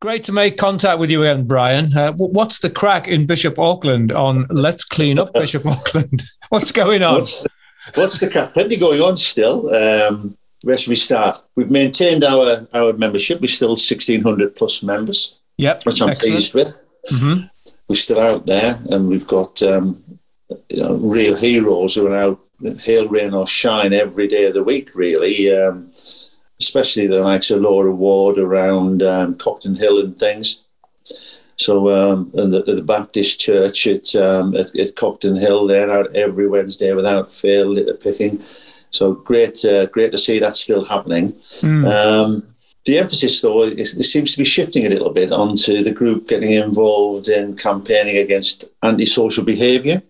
Great to make contact with you again, Brian. Uh, what's the crack in Bishop Auckland on Let's Clean Up Bishop Auckland? What's going on? What's the, what's the crack? Plenty going on still. Um, where should we start? We've maintained our, our membership. We're still 1,600 plus members, yep, which I'm excellent. pleased with. Mm-hmm. We're still out there and we've got um, you know, real heroes who are out hail, rain or shine every day of the week, really. Um, especially the likes of Laura Ward around um, Cockton Hill and things. So, um, and the, the, Baptist church at, um, at, at Cockton Hill, they're out every Wednesday without fail, litter picking. So great, uh, great to see that's still happening. Mm. the emphasis, though, is, it seems to be shifting a little bit onto the group getting involved in campaigning against antisocial behaviour.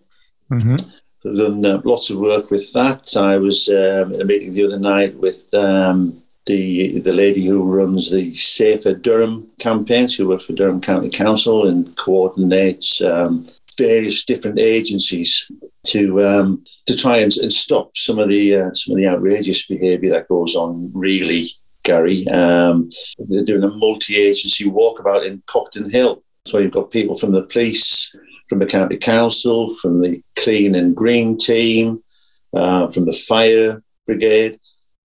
Mm-hmm. We've done uh, lots of work with that. I was um, in a meeting the other night with um, the the lady who runs the Safer Durham campaign. She works for Durham County Council and coordinates um, various different agencies to um, to try and, and, stop some of the uh, some of the outrageous behaviour that goes on. Really, Gary, um, they're doing a multi-agency walkabout in Cockton Hill. So you've got people from the police, from the county council, from the clean and green team, uh, from the fire brigade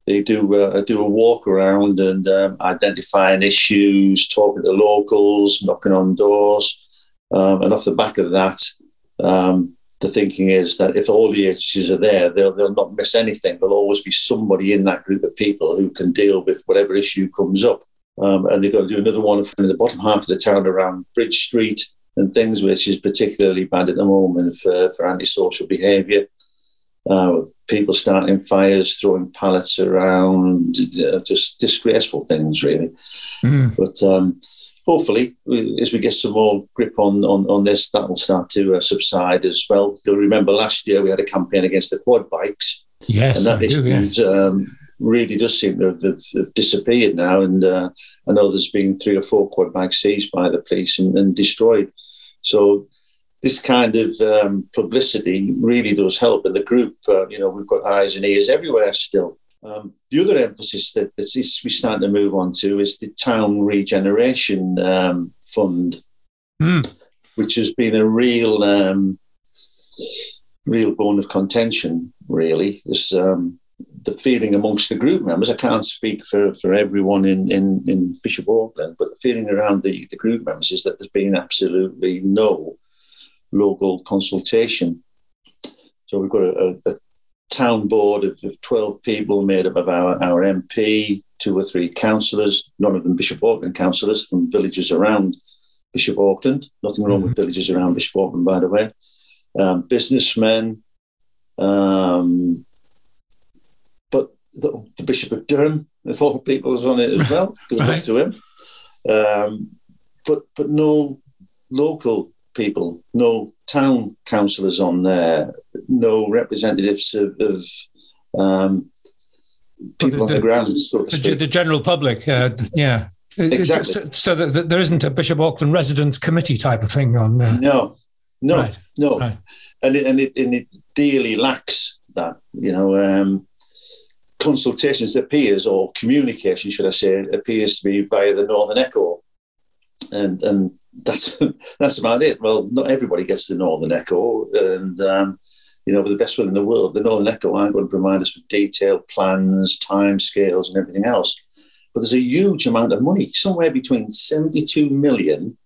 they do uh, do a walk around and um, identifying issues, talking to locals, knocking on doors, um, and off the back of that, um, the thinking is that if all the agencies are there, they'll they'll not miss anything. There'll always be somebody in that group of people who can deal with whatever issue comes up. Um, and they've got to do another one in the bottom half of the town around Bridge Street and things, which is particularly bad at the moment for, for antisocial behaviour. Uh, people starting fires, throwing pallets around, uh, just disgraceful things, really. Mm. But um, hopefully, as we get some more grip on, on, on this, that'll start to uh, subside as well. You'll remember last year we had a campaign against the quad bikes. Yes, and that issue yeah. um, really does seem to have, have, have disappeared now. And uh, I know there's been three or four quad bikes seized by the police and, and destroyed. So this kind of um, publicity really does help. And the group, uh, you know, we've got eyes and ears everywhere still. Um, the other emphasis that, that is, we're starting to move on to is the Town Regeneration um, Fund, mm. which has been a real, um, real bone of contention. Really, is um, the feeling amongst the group members. I can't speak for, for everyone in, in, in Bishop Auckland, but the feeling around the, the group members is that there's been absolutely no local consultation. So we've got a, a, a town board of, of, 12 people made up of our, our MP, two or three councillors, none of them Bishop Auckland councillors from villages around Bishop Auckland. Nothing wrong mm-hmm. with villages around Bishop Auckland, by the way. Um, businessmen, um, but the, the, Bishop of Durham, the four people, was on it as well. Good right. to him. Um, but but no local people, no town councillors on there, no representatives of, of um, people the, on the, the ground, speak. The general public, uh, yeah. Exactly. So, so that there isn't a Bishop Auckland residents committee type of thing on. Uh, no, no, right. no, right. and it, and it and it dearly lacks that. You know, um, consultations appears or communication, should I say, appears to be via the Northern Echo, and and that's that's about it. Well, not everybody gets the Northern Echo, and um, you know, with the best one in the world, the Northern Echo aren't going to provide us with detailed plans, time scales, and everything else. But there's a huge amount of money, somewhere between 72 million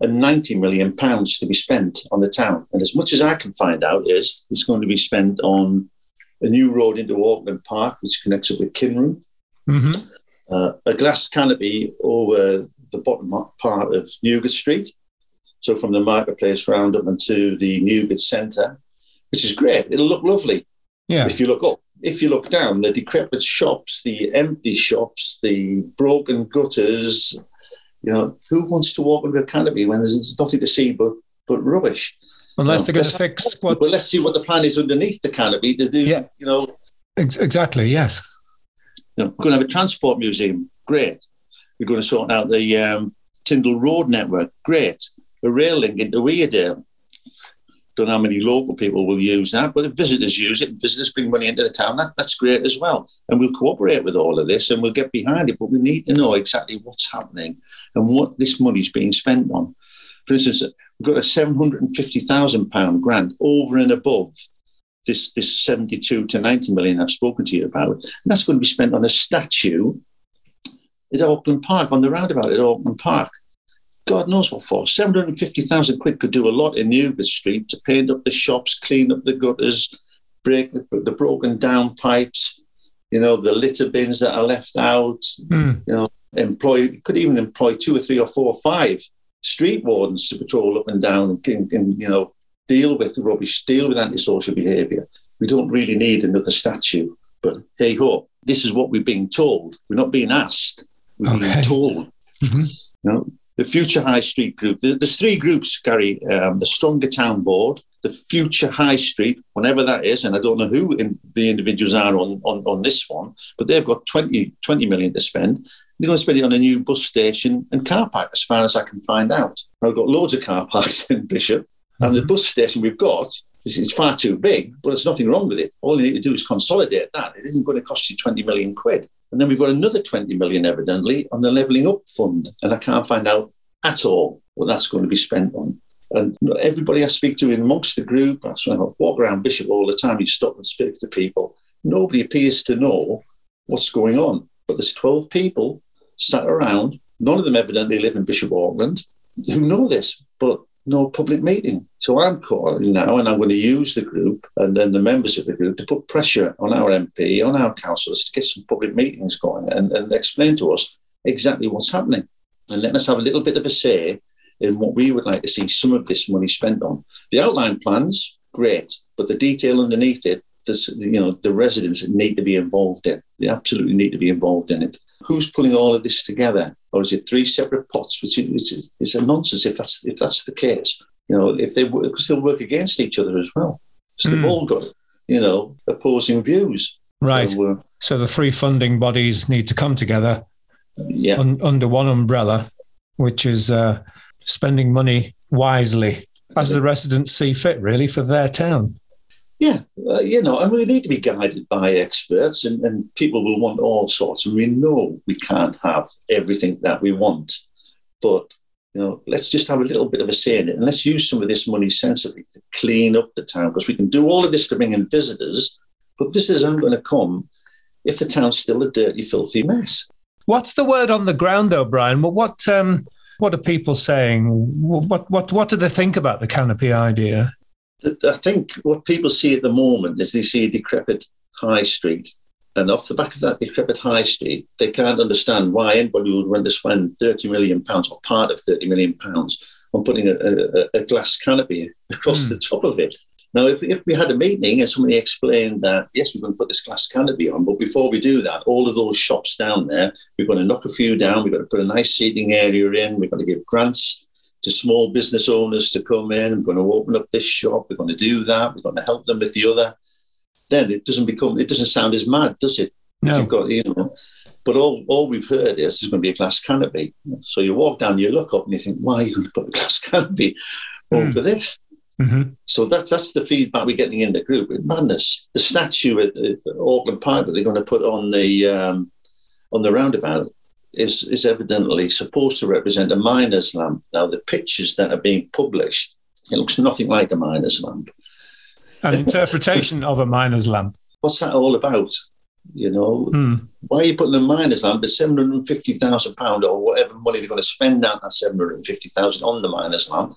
and 90 million pounds to be spent on the town. And as much as I can find out is it's going to be spent on a new road into Auckland Park, which connects up with Kinroon, mm-hmm. uh, a glass canopy over the bottom part of Newgate Street. So from the marketplace round up into the Newgate Centre, which is great. It'll look lovely. Yeah. If you look up, if you look down, the decrepit shops, the empty shops, the broken gutters, you know, who wants to walk under a canopy when there's nothing to see but but rubbish? Unless they're going to fix what. Well, let's see what the plan is underneath the canopy to do. Yeah. You know. Ex- exactly. Yes. You know, we're going to have a transport museum. Great. We're going to sort out the um, Tyndall Road network. Great. A rail link into Weardale. Don't know how many local people will use that, but if visitors use it, visitors bring money into the town, that, that's great as well. And we'll cooperate with all of this and we'll get behind it, but we need to know exactly what's happening and what this money's being spent on. For instance, we've got a £750,000 grant over and above this, this 72 to 90 million I've spoken to you about. And that's going to be spent on a statue at Auckland Park, on the roundabout at Auckland Park. God knows what for. 750,000 quid could do a lot in Newgate Street to paint up the shops, clean up the gutters, break the, the broken down pipes, you know, the litter bins that are left out, mm. you know, employ, could even employ two or three or four or five street wardens to patrol up and down and, and, and you know, deal with the rubbish, deal with antisocial behaviour. We don't really need another statue. But hey ho, this is what we're being told. We're not being asked. Okay. told. Mm-hmm. You know, the Future High Street Group. There's three groups, Gary. Um, the Stronger Town Board, the Future High Street, whenever that is, and I don't know who in, the individuals are on, on, on this one, but they've got 20, 20 million to spend. They're going to spend it on a new bus station and car park, as far as I can find out. I've got loads of car parks in Bishop, and the mm-hmm. bus station we've got is far too big, but there's nothing wrong with it. All you need to do is consolidate that. It isn't going to cost you 20 million quid. And then we've got another 20 million, evidently, on the Levelling Up Fund. And I can't find out at all what that's going to be spent on. And everybody I speak to in amongst the group, I walk around Bishop all the time, you stop and speak to people. Nobody appears to know what's going on. But there's 12 people sat around, none of them evidently live in Bishop Auckland, who know this, but no public meeting. So I'm calling now and I'm going to use the group and then the members of the group to put pressure on our MP, on our councillors to get some public meetings going and, and explain to us exactly what's happening and let us have a little bit of a say in what we would like to see some of this money spent on. The outline plans, great, but the detail underneath it, you know, the residents need to be involved in. They absolutely need to be involved in it. Who's pulling all of this together? or is it three separate pots? Which is, a nonsense if that's if that's the case. You know, if they work, because they'll work against each other as well. So mm. they've hmm. all got you know opposing views. Right. So, uh, so, the three funding bodies need to come together. Yeah. Un, under one umbrella, which is uh, spending money wisely as the residents see fit, really, for their town. Yeah, uh, you know, and we need to be guided by experts, and, and people will want all sorts. And we know we can't have everything that we want, but you know, let's just have a little bit of a say in it, and let's use some of this money sensibly to clean up the town because we can do all of this to bring in visitors, but visitors aren't going to come if the town's still a dirty, filthy mess. What's the word on the ground, though, Brian? What what um, what are people saying? What what what do they think about the canopy idea? I think what people see at the moment is they see a decrepit high street. And off the back of that decrepit high street, they can't understand why anybody would want to spend 30 million pounds or part of 30 million pounds on putting a, a, a glass canopy across mm. the top of it. Now, if, if we had a meeting and somebody explained that, yes, we're going to put this glass canopy on, but before we do that, all of those shops down there, we're going to knock a few down, we're going to put a nice seating area in, we're going to give grants to small business owners to come in. We're going to open up this shop. We're going to do that. We're going to help them with the other. Then it doesn't become. It doesn't sound as mad, does it? No. You've got you know. But all, all we've heard is there's going to be a glass canopy. So you walk down, you look up, and you think, why are you going to put a glass canopy over mm. this? Mm-hmm. So that's that's the feedback we're getting in the group. It's madness. The statue at, at Auckland Park that they're going to put on the um, on the roundabout is, is evidently supposed to represent a miner's lamp. Now, the pictures that are being published, it looks nothing like a miner's lamp. An interpretation of a miner's lamp. What's that all about? You know, mm. why are you putting the miner's lamp at seven hundred and fifty thousand pound or whatever money they're going to spend out that seven hundred and fifty thousand on the miner's lamp?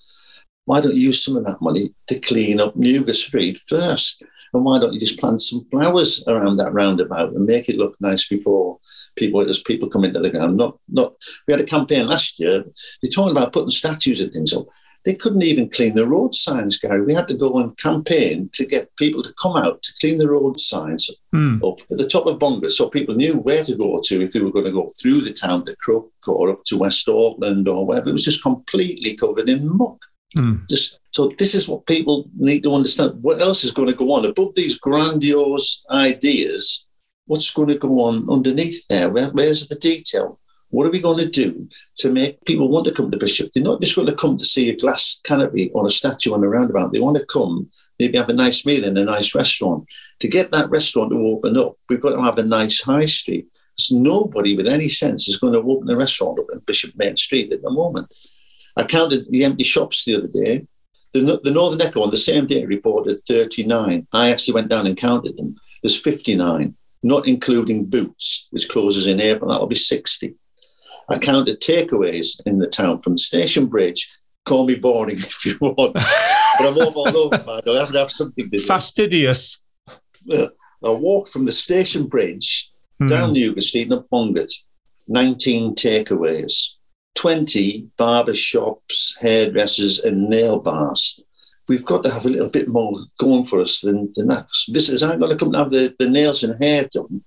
Why don't you use some of that money to clean up Newgate Street first? And why don't you just plant some flowers around that roundabout and make it look nice before people as people come into the ground. Not not we had a campaign last year. They're talking about putting statues and things up. They couldn't even clean the road signs, Gary. We had to go on campaign to get people to come out to clean the road signs mm. up at the top of Bonga so people knew where to go to if they were going to go through the town to Crook or up to West Auckland or wherever. It was just completely covered in muck. Mm. Just so this is what people need to understand. What else is going to go on above these grandiose ideas? what's going to go on underneath there? Where, where's the detail? What are we going to do to make people want to come to Bishop? They're not just going to come to see a glass canopy or a statue on a roundabout. They want to come, maybe have a nice meal in a nice restaurant. To get that restaurant to open up, we've got to have a nice high street. There's nobody with any sense is going to open a restaurant up in Bishop Main Street at the moment. I counted the empty shops the other day. The, the Northern Echo on the same day reported 39. I actually went down and counted them. There's 59, not including Boots, which closes in April. That'll be 60. I counted takeaways in the town from Station Bridge. Call me boring if you want, but I'm all, all over, man. I have to have something to do. Fastidious. I walked from the Station Bridge mm. down Newgate Street and up Mongert. 19 takeaways, 20 barber shops, hairdressers, and nail bars. We've got to have a little bit more going for us than, than that. Visitors aren't going to come and have the, the nails and hair done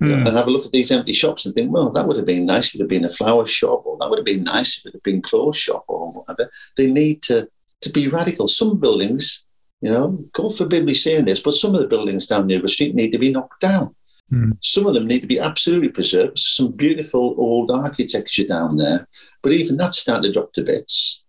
mm. and have a look at these empty shops and think, well, that would have been nice if it had been a flower shop, or that would have been nice if it had been a clothes shop, or whatever. They need to to be radical. Some buildings, you know, God forbid me saying this, but some of the buildings down near the street need to be knocked down. Mm. Some of them need to be absolutely preserved. Some beautiful old architecture down there, but even that's starting to drop to bits.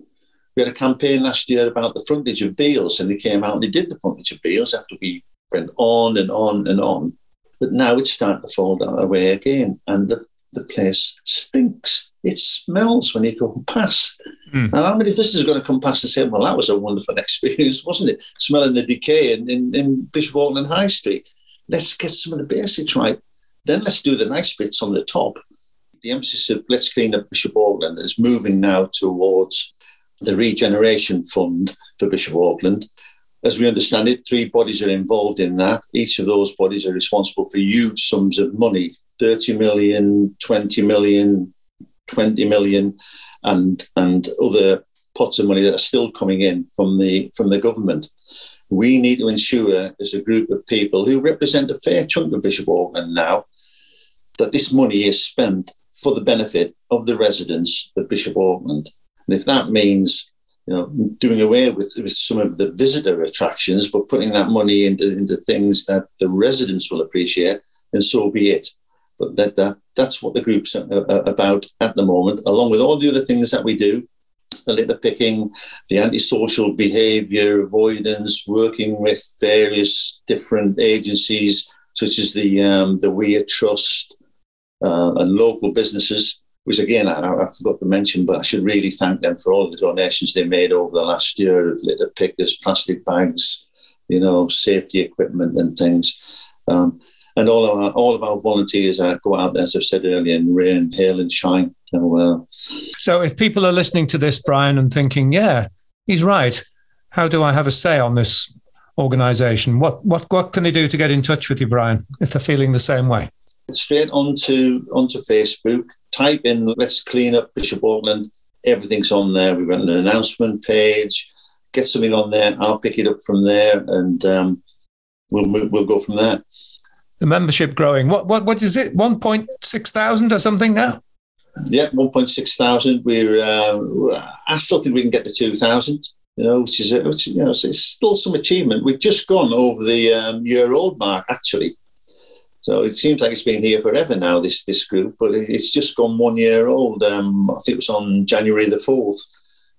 We had a campaign last year about the frontage of Beales, and they came out and they did the frontage of Beales after we went on and on and on. But now it's starting to fall down away again, and the, the place stinks. It smells when you go past. Mm. Now, how many visitors are going to come past and say, well, that was a wonderful experience, wasn't it? Smelling the decay in, in, in Bishop Auckland High Street. Let's get some of the basics right. Then let's do the nice bits on the top. The emphasis of let's clean up Bishop Auckland is moving now towards the regeneration fund for Bishop Auckland as we understand it, three bodies are involved in that. Each of those bodies are responsible for huge sums of money 30 million, 20 million, 20 million, and, and other pots of money that are still coming in from the, from the government. We need to ensure, as a group of people who represent a fair chunk of Bishop Auckland now, that this money is spent for the benefit of the residents of Bishop Auckland. And if that means you know, doing away with, with some of the visitor attractions, but putting that money into, into things that the residents will appreciate, then so be it. But that, that that's what the group's uh, uh, about at the moment, along with all the other things that we do, the litter picking, the antisocial behaviour avoidance, working with various different agencies such as the um, the Weir Trust uh, and local businesses which again I, I, forgot to mention, but I should really thank them for all the donations they made over the last year, litter pickers, plastic bags, you know, safety equipment and things. Um, and all of our all of our volunteers go out as I've said earlier, in rain, hail, and shine. So, uh, so if people are listening to this, Brian, and thinking, "Yeah, he's right," how do I have a say on this organisation? What what what can they do to get in touch with you, Brian, if they're feeling the same way? Straight onto onto Facebook type in let's clean up Bishop Auckland. Everything's on there. We've got an announcement page. Get something on there. I'll pick it up from there, and um, we'll move, we'll go from there. The membership growing. What what what is it? One point six thousand or something now? Yeah, one point six thousand. We're. Uh, I still think we can get to two thousand. You know, which is which, you know, it's still some achievement. We've just gone over the um, year old mark actually. So it seems like it's been here forever now, this this group, but it's just gone one year old. Um, I think it was on January the fourth.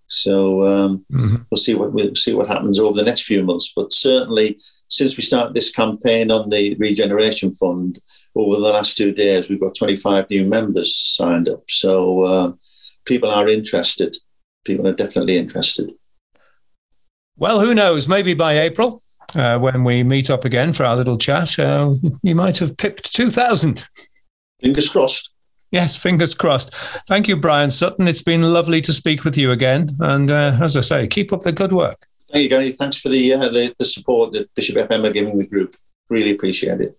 So um, mm-hmm. we'll see what we'll see what happens over the next few months. But certainly, since we started this campaign on the Regeneration Fund over the last two days, we've got 25 new members signed up. So uh, people are interested. People are definitely interested. Well, who knows? Maybe by April, uh, when we meet up again for our little chat, uh, you might have pipped 2,000. Fingers crossed. Yes, fingers crossed. Thank you, Brian Sutton. It's been lovely to speak with you again. And uh, as I say, keep up the good work. Thank you, Gary. Thanks for the, uh, the, the support that Bishop FM are giving the group. Really appreciate it.